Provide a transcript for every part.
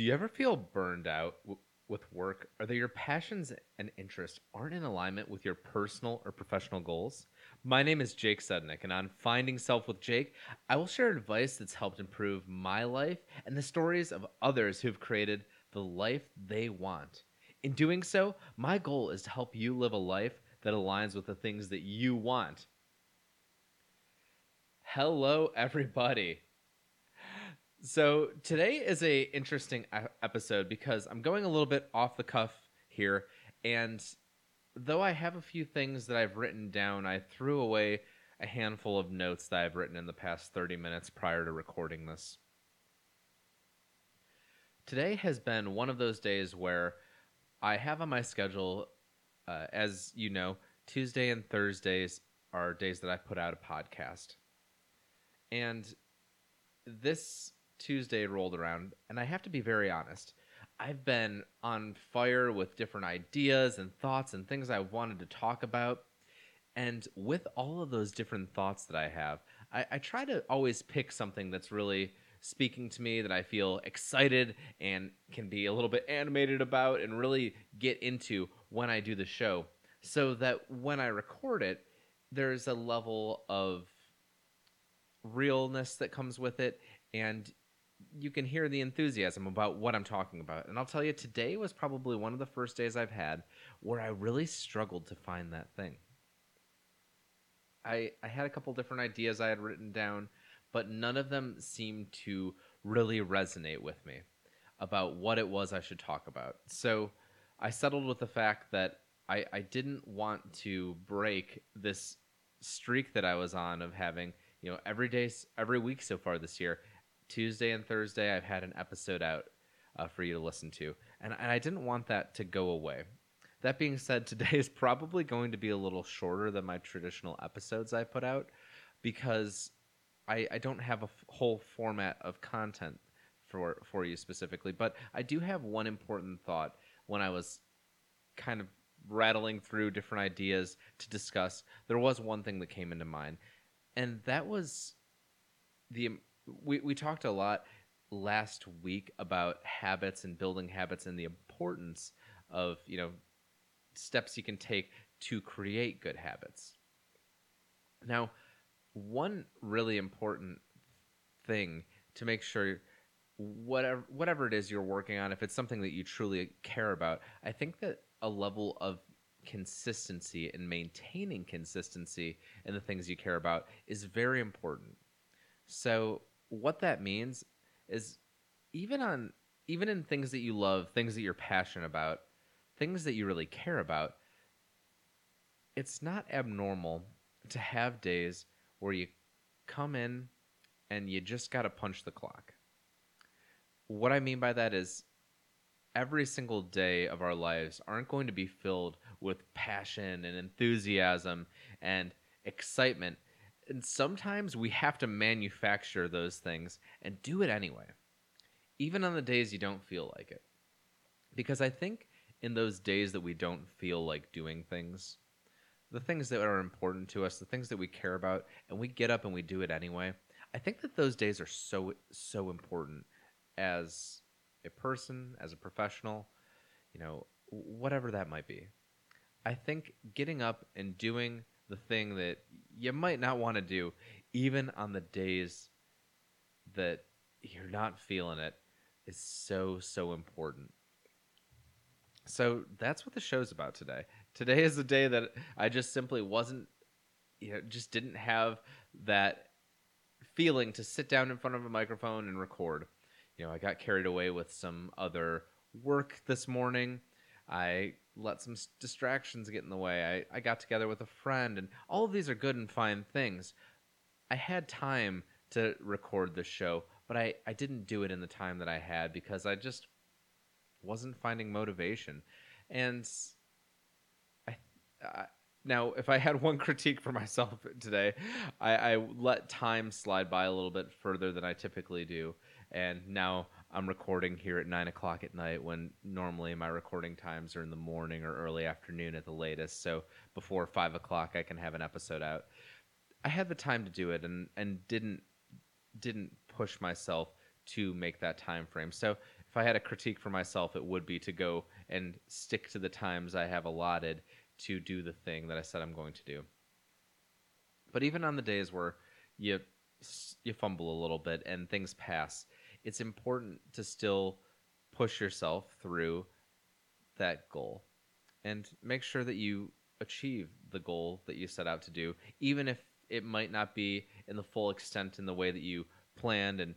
Do you ever feel burned out w- with work Are there your passions and interests aren't in alignment with your personal or professional goals? My name is Jake Sudnick, and on Finding Self with Jake, I will share advice that's helped improve my life and the stories of others who've created the life they want. In doing so, my goal is to help you live a life that aligns with the things that you want. Hello, everybody. So today is a interesting episode because I'm going a little bit off the cuff here, and though I have a few things that I've written down, I threw away a handful of notes that I've written in the past 30 minutes prior to recording this. Today has been one of those days where I have on my schedule, uh, as you know, Tuesday and Thursdays are days that I put out a podcast. And this Tuesday rolled around, and I have to be very honest. I've been on fire with different ideas and thoughts and things I wanted to talk about. And with all of those different thoughts that I have, I, I try to always pick something that's really speaking to me that I feel excited and can be a little bit animated about and really get into when I do the show so that when I record it, there's a level of realness that comes with it and you can hear the enthusiasm about what I'm talking about. And I'll tell you, today was probably one of the first days I've had where I really struggled to find that thing. I, I had a couple different ideas I had written down, but none of them seemed to really resonate with me about what it was I should talk about. So I settled with the fact that I, I didn't want to break this streak that I was on of having, you know, every day, every week so far this year, Tuesday and Thursday, I've had an episode out uh, for you to listen to. And, and I didn't want that to go away. That being said, today is probably going to be a little shorter than my traditional episodes I put out because I, I don't have a f- whole format of content for, for you specifically. But I do have one important thought when I was kind of rattling through different ideas to discuss. There was one thing that came into mind, and that was the we, we talked a lot last week about habits and building habits and the importance of you know steps you can take to create good habits. Now one really important thing to make sure whatever whatever it is you're working on if it's something that you truly care about i think that a level of consistency and maintaining consistency in the things you care about is very important. So what that means is even on even in things that you love, things that you're passionate about, things that you really care about, it's not abnormal to have days where you come in and you just got to punch the clock. What I mean by that is every single day of our lives aren't going to be filled with passion and enthusiasm and excitement and sometimes we have to manufacture those things and do it anyway, even on the days you don't feel like it. Because I think in those days that we don't feel like doing things, the things that are important to us, the things that we care about, and we get up and we do it anyway, I think that those days are so, so important as a person, as a professional, you know, whatever that might be. I think getting up and doing the thing that you might not want to do, even on the days that you're not feeling it, is so, so important. So that's what the show's about today. Today is the day that I just simply wasn't, you know, just didn't have that feeling to sit down in front of a microphone and record. You know, I got carried away with some other work this morning. I let some distractions get in the way. I, I got together with a friend, and all of these are good and fine things. I had time to record the show, but I, I didn't do it in the time that I had because I just wasn't finding motivation. And I, I now, if I had one critique for myself today, I, I let time slide by a little bit further than I typically do. And now I'm recording here at nine o'clock at night when normally my recording times are in the morning or early afternoon at the latest. So before five o'clock, I can have an episode out. I had the time to do it and, and didn't didn't push myself to make that time frame. So if I had a critique for myself, it would be to go and stick to the times I have allotted to do the thing that I said I'm going to do. But even on the days where you you fumble a little bit and things pass, it's important to still push yourself through that goal and make sure that you achieve the goal that you set out to do, even if it might not be in the full extent in the way that you planned and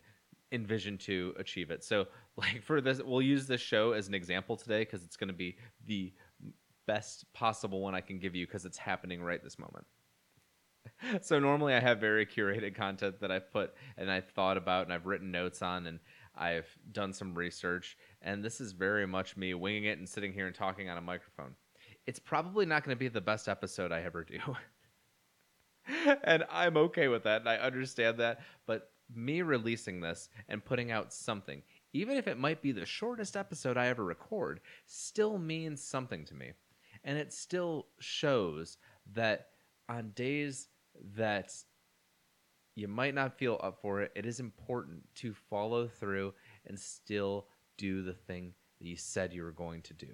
envisioned to achieve it. So, like for this, we'll use this show as an example today because it's going to be the best possible one I can give you because it's happening right this moment. so normally I have very curated content that I've put and I've thought about and I've written notes on and I've done some research and this is very much me winging it and sitting here and talking on a microphone. It's probably not going to be the best episode I ever do. and I'm okay with that and I understand that, but me releasing this and putting out something, even if it might be the shortest episode I ever record, still means something to me. And it still shows that on days that you might not feel up for it, it is important to follow through and still do the thing that you said you were going to do.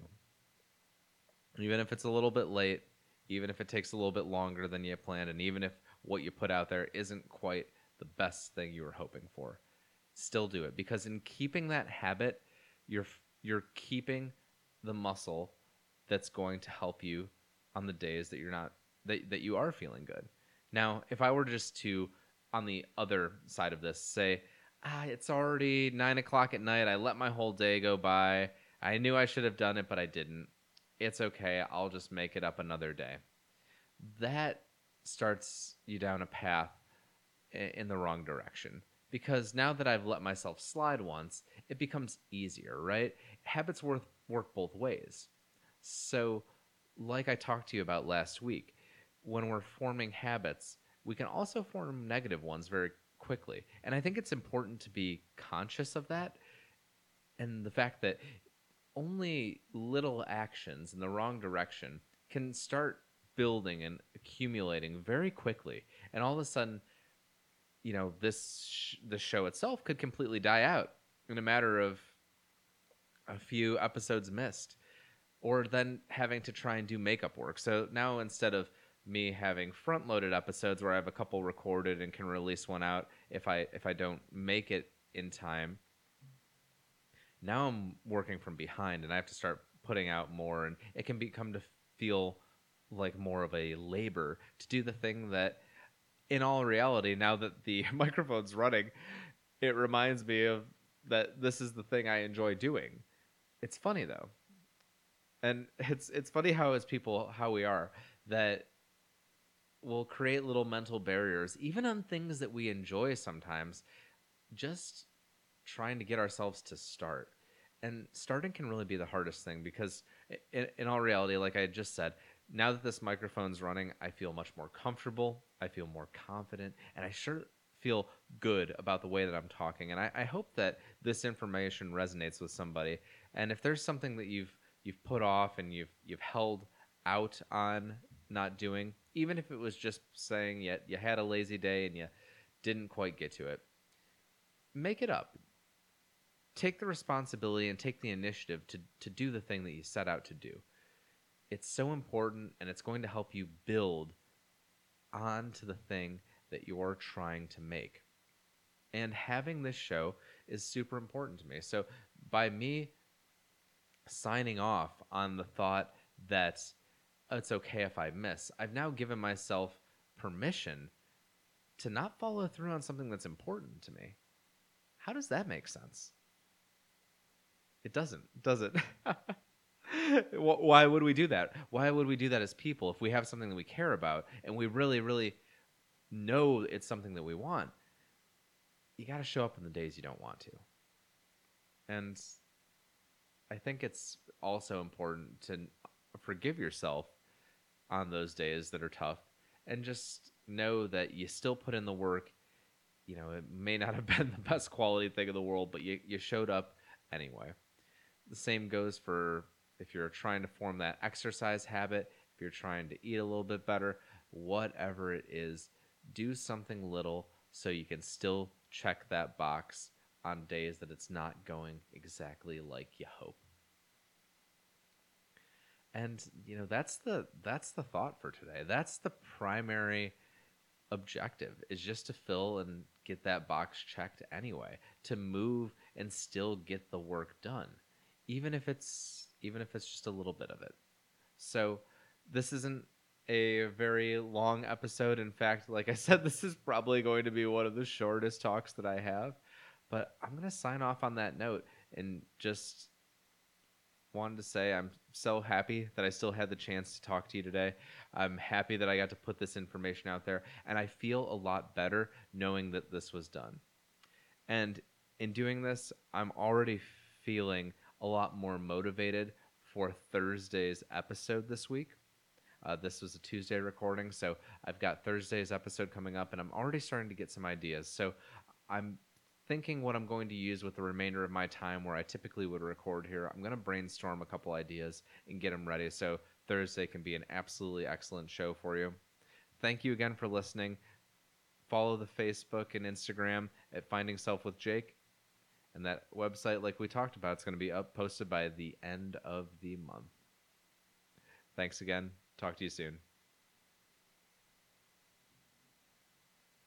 Even if it's a little bit late, even if it takes a little bit longer than you planned, and even if what you put out there isn't quite the best thing you were hoping for, still do it because in keeping that habit, you're you're keeping the muscle that's going to help you on the days that you're not that, that you are feeling good. Now, if I were just to, on the other side of this, say, ah, it's already nine o'clock at night. I let my whole day go by. I knew I should have done it, but I didn't. It's okay. I'll just make it up another day. That starts you down a path in the wrong direction because now that I've let myself slide once, it becomes easier, right? Habits work work both ways. So, like I talked to you about last week, when we're forming habits, we can also form negative ones very quickly. And I think it's important to be conscious of that and the fact that only little actions in the wrong direction can start building and accumulating very quickly. And all of a sudden, you know, this sh- the show itself could completely die out in a matter of a few episodes missed or then having to try and do makeup work. So now instead of me having front loaded episodes where I have a couple recorded and can release one out if I if I don't make it in time. Now I'm working from behind and I have to start putting out more and it can become to feel like more of a labor to do the thing that in all reality now that the microphone's running it reminds me of that this is the thing I enjoy doing. It's funny though. And it's it's funny how as people how we are that will create little mental barriers, even on things that we enjoy sometimes, just trying to get ourselves to start. And starting can really be the hardest thing because, in, in all reality, like I just said, now that this microphone's running, I feel much more comfortable. I feel more confident, and I sure feel good about the way that I'm talking. And I, I hope that this information resonates with somebody. And if there's something that you've you've put off and you've you've held out on not doing, even if it was just saying you, you had a lazy day and you didn't quite get to it, make it up. Take the responsibility and take the initiative to, to do the thing that you set out to do. It's so important and it's going to help you build onto the thing that you're trying to make. And having this show is super important to me. So, by me signing off on the thought that it's okay if I miss. I've now given myself permission to not follow through on something that's important to me. How does that make sense? It doesn't, does it? Why would we do that? Why would we do that as people if we have something that we care about and we really, really know it's something that we want? You got to show up in the days you don't want to. And I think it's also important to forgive yourself on those days that are tough and just know that you still put in the work. You know, it may not have been the best quality thing in the world, but you, you showed up anyway. The same goes for if you're trying to form that exercise habit, if you're trying to eat a little bit better, whatever it is, do something little so you can still check that box on days that it's not going exactly like you hope. And you know, that's the that's the thought for today. That's the primary objective is just to fill and get that box checked anyway, to move and still get the work done, even if it's even if it's just a little bit of it. So, this isn't a very long episode. In fact, like I said, this is probably going to be one of the shortest talks that I have. But I'm going to sign off on that note and just wanted to say I'm so happy that I still had the chance to talk to you today. I'm happy that I got to put this information out there, and I feel a lot better knowing that this was done. And in doing this, I'm already feeling a lot more motivated for Thursday's episode this week. Uh, this was a Tuesday recording, so I've got Thursday's episode coming up, and I'm already starting to get some ideas. So I'm thinking what I'm going to use with the remainder of my time where I typically would record here. I'm going to brainstorm a couple ideas and get them ready so Thursday can be an absolutely excellent show for you. Thank you again for listening. Follow the Facebook and Instagram at Finding Self with Jake. And that website, like we talked about, is going to be up posted by the end of the month. Thanks again. Talk to you soon.